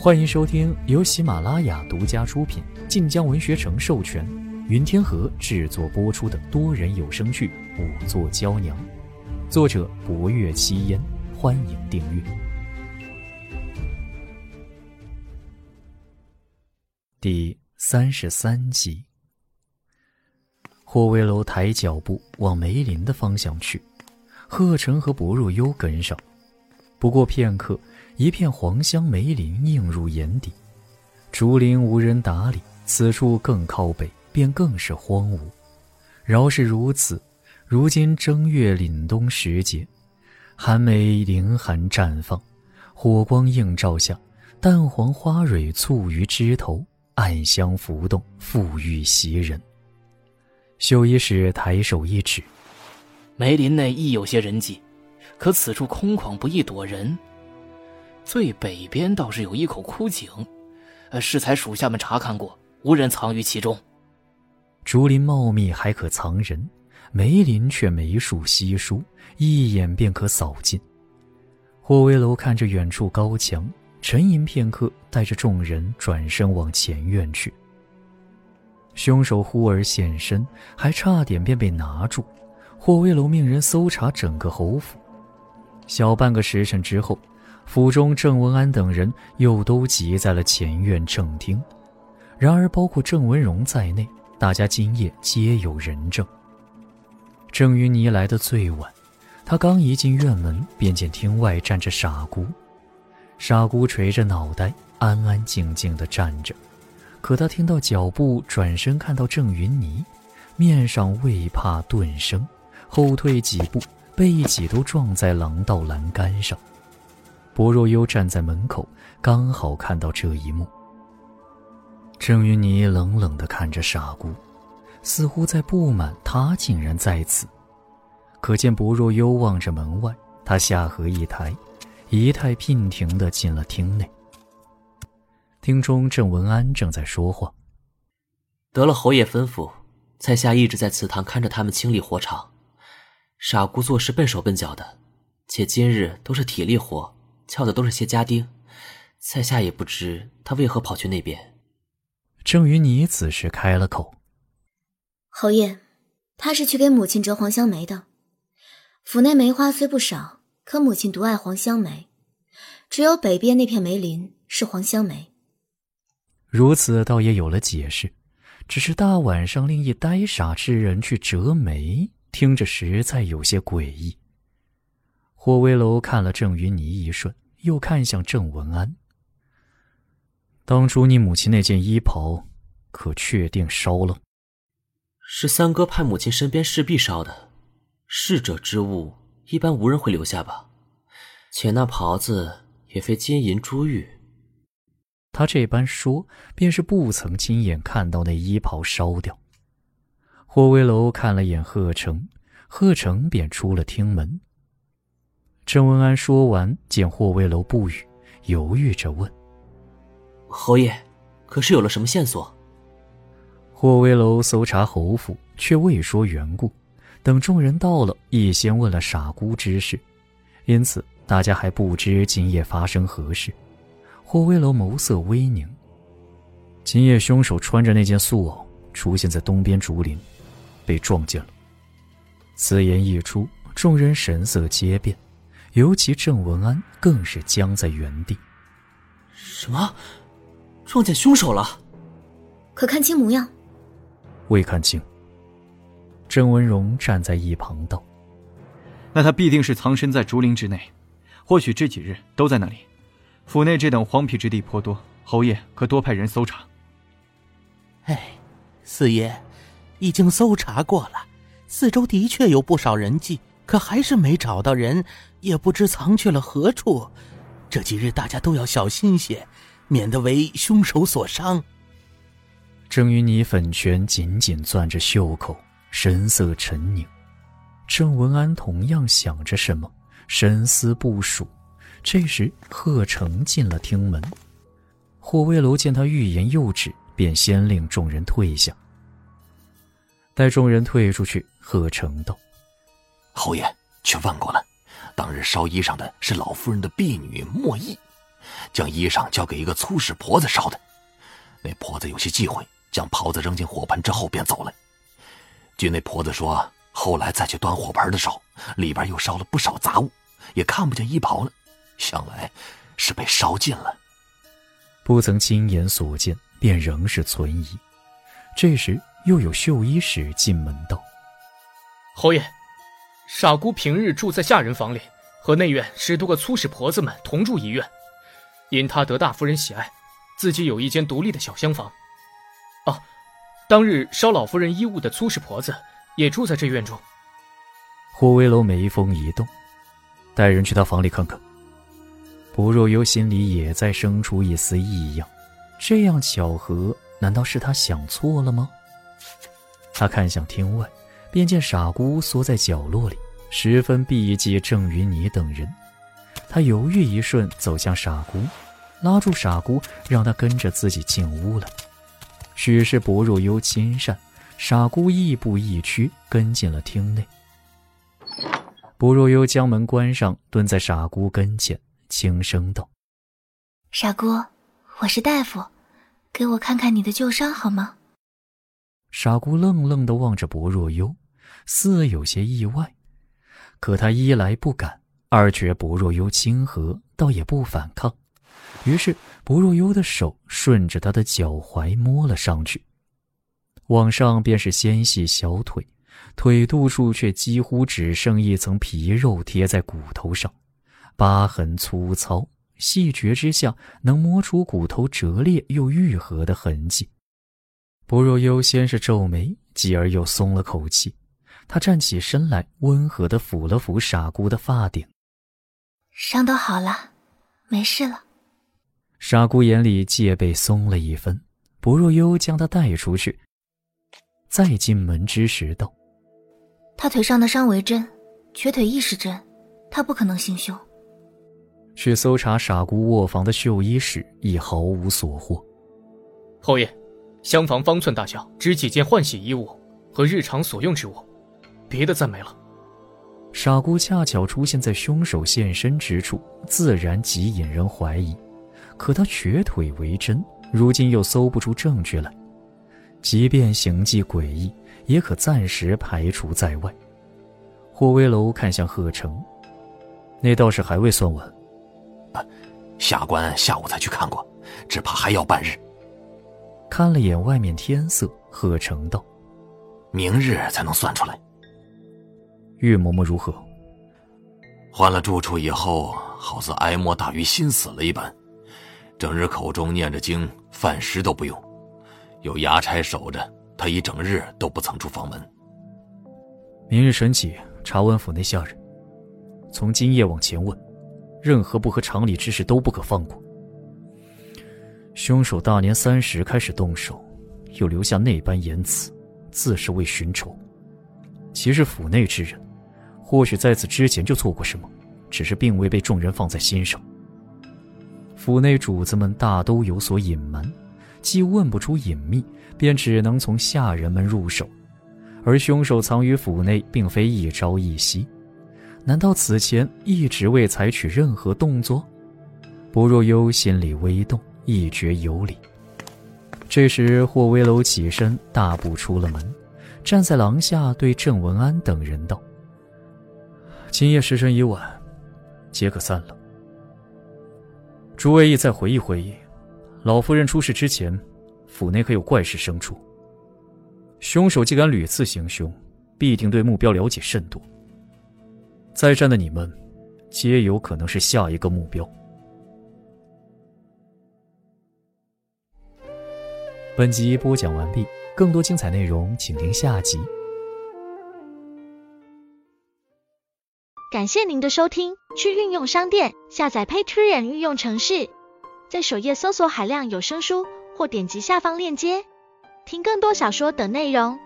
欢迎收听由喜马拉雅独家出品、晋江文学城授权、云天河制作播出的多人有声剧《五座娇娘》，作者：博月七烟。欢迎订阅。第三十三集，霍威楼抬脚步往梅林的方向去，贺成和薄若幽跟上。不过片刻，一片黄香梅林映入眼底。竹林无人打理，此处更靠北，便更是荒芜。饶是如此，如今正月凛冬时节，寒梅凌寒绽放，火光映照下，淡黄花蕊簇于枝头，暗香浮动，馥郁袭人。修衣使抬手一指：“梅林内亦有些人迹。”可此处空旷不易躲人。最北边倒是有一口枯井，呃，适才属下们查看过，无人藏于其中。竹林茂密，还可藏人；梅林却梅树稀疏，一眼便可扫尽。霍威楼看着远处高墙，沉吟片刻，带着众人转身往前院去。凶手忽而现身，还差点便被拿住。霍威楼命人搜查整个侯府。小半个时辰之后，府中郑文安等人又都集在了前院正厅。然而，包括郑文荣在内，大家今夜皆有人证。郑云霓来的最晚，他刚一进院门，便见厅外站着傻姑。傻姑垂着脑袋，安安静静地站着。可他听到脚步，转身看到郑云霓，面上未怕顿生，后退几步。背脊都撞在廊道栏杆上，薄若幽站在门口，刚好看到这一幕。郑云霓冷冷地看着傻姑，似乎在不满他竟然在此。可见薄若幽望着门外，他下颌一抬，仪态娉婷地进了厅内。厅中郑文安正在说话：“得了侯爷吩咐，在下一直在祠堂看着他们清理火场。”傻姑做事笨手笨脚的，且今日都是体力活，撬的都是些家丁，在下也不知他为何跑去那边。郑云霓此时开了口：“侯爷，他是去给母亲折黄香梅的。府内梅花虽不少，可母亲独爱黄香梅，只有北边那片梅林是黄香梅。如此倒也有了解释，只是大晚上令一呆傻之人去折梅。”听着实在有些诡异。霍威楼看了郑云霓一瞬，又看向郑文安。当初你母亲那件衣袍，可确定烧了？是三哥派母亲身边侍婢烧的。逝者之物，一般无人会留下吧？且那袍子也非金银珠玉。他这般说，便是不曾亲眼看到那衣袍烧掉。霍威楼看了眼贺成，贺成便出了厅门。郑文安说完，见霍威楼不语，犹豫着问：“侯爷，可是有了什么线索？”霍威楼搜查侯府，却未说缘故。等众人到了，亦先问了傻姑之事，因此大家还不知今夜发生何事。霍威楼眸色微凝：“今夜凶手穿着那件素袄，出现在东边竹林。”被撞见了。此言一出，众人神色皆变，尤其郑文安更是僵在原地。什么？撞见凶手了？可看清模样？未看清。郑文荣站在一旁道：“那他必定是藏身在竹林之内，或许这几日都在那里。府内这等荒僻之地颇多，侯爷可多派人搜查。”哎，四爷。已经搜查过了，四周的确有不少人迹，可还是没找到人，也不知藏去了何处。这几日大家都要小心些，免得为凶手所伤。郑云霓粉拳紧紧攥着袖口，神色沉凝。郑文安同样想着什么，深思不属。这时，贺成进了厅门，霍威楼见他欲言又止，便先令众人退下。待众人退出去，喝成道：“侯爷，却问过了，当日烧衣裳的是老夫人的婢女莫意，将衣裳交给一个粗使婆子烧的。那婆子有些忌讳，将袍子扔进火盆之后便走了。据那婆子说，后来再去端火盆的时候，里边又烧了不少杂物，也看不见衣袍了，想来是被烧尽了。不曾亲眼所见，便仍是存疑。这时，又有绣衣使进门道：“侯爷，傻姑平日住在下人房里，和内院十多个粗使婆子们同住一院。因她得大夫人喜爱，自己有一间独立的小厢房。哦，当日烧老夫人衣物的粗使婆子也住在这院中。”霍威楼眉峰一动，带人去他房里看看。不若幽心里也在生出一丝异样，这样巧合，难道是他想错了吗？他看向厅外，便见傻姑缩在角落里，十分避忌郑云霓等人。他犹豫一瞬，走向傻姑，拉住傻姑，让她跟着自己进屋了。许是薄若幽亲善，傻姑亦步亦趋跟进了厅内。薄若幽将门关上，蹲在傻姑跟前。轻声道：“傻姑，我是大夫，给我看看你的旧伤好吗？”傻姑愣愣的望着薄若幽，似有些意外。可他一来不敢，二觉薄若幽亲和，倒也不反抗。于是薄若幽的手顺着他的脚踝摸了上去，往上便是纤细小腿，腿肚处却几乎只剩一层皮肉贴在骨头上。疤痕粗糙，细觉之下能摸出骨头折裂又愈合的痕迹。薄若幽先是皱眉，继而又松了口气。他站起身来，温和的抚了抚傻姑的发顶。伤都好了，没事了。傻姑眼里戒备松了一分。薄若幽将他带出去，再进门之时道：“他腿上的伤为真，瘸腿亦是真，他不可能行凶。”去搜查傻姑卧房的绣衣室，亦毫无所获。侯爷，厢房方寸大小，只几件换洗衣物和日常所用之物，别的暂没了。傻姑恰巧出现在凶手现身之处，自然极引人怀疑。可他瘸腿为真，如今又搜不出证据来，即便行迹诡异，也可暂时排除在外。霍威楼看向贺成，那道士还未算完。下官下午才去看过，只怕还要半日。看了眼外面天色，贺成道：“明日才能算出来。”玉嬷嬷如何？换了住处以后，好似哀莫大于心死了一般，整日口中念着经，饭食都不用，有衙差守着，他一整日都不曾出房门。明日晨起查问府内下人，从今夜往前问。任何不合常理之事都不可放过。凶手大年三十开始动手，又留下那般言辞，自是为寻仇。其实府内之人，或许在此之前就做过什么，只是并未被众人放在心上。府内主子们大都有所隐瞒，既问不出隐秘，便只能从下人们入手。而凶手藏于府内，并非一朝一夕。难道此前一直未采取任何动作？不若幽心里微动，一绝有理。这时，霍威楼起身，大步出了门，站在廊下，对郑文安等人道：“今夜时辰已晚，皆可散了。诸位亦再回忆回忆，老夫人出事之前，府内可有怪事生出？凶手既敢屡次行凶，必定对目标了解甚多。”在站的你们，皆有可能是下一个目标。本集播讲完毕，更多精彩内容请听下集。感谢您的收听，去运用商店下载 Patreon 运用城市，在首页搜索海量有声书，或点击下方链接听更多小说等内容。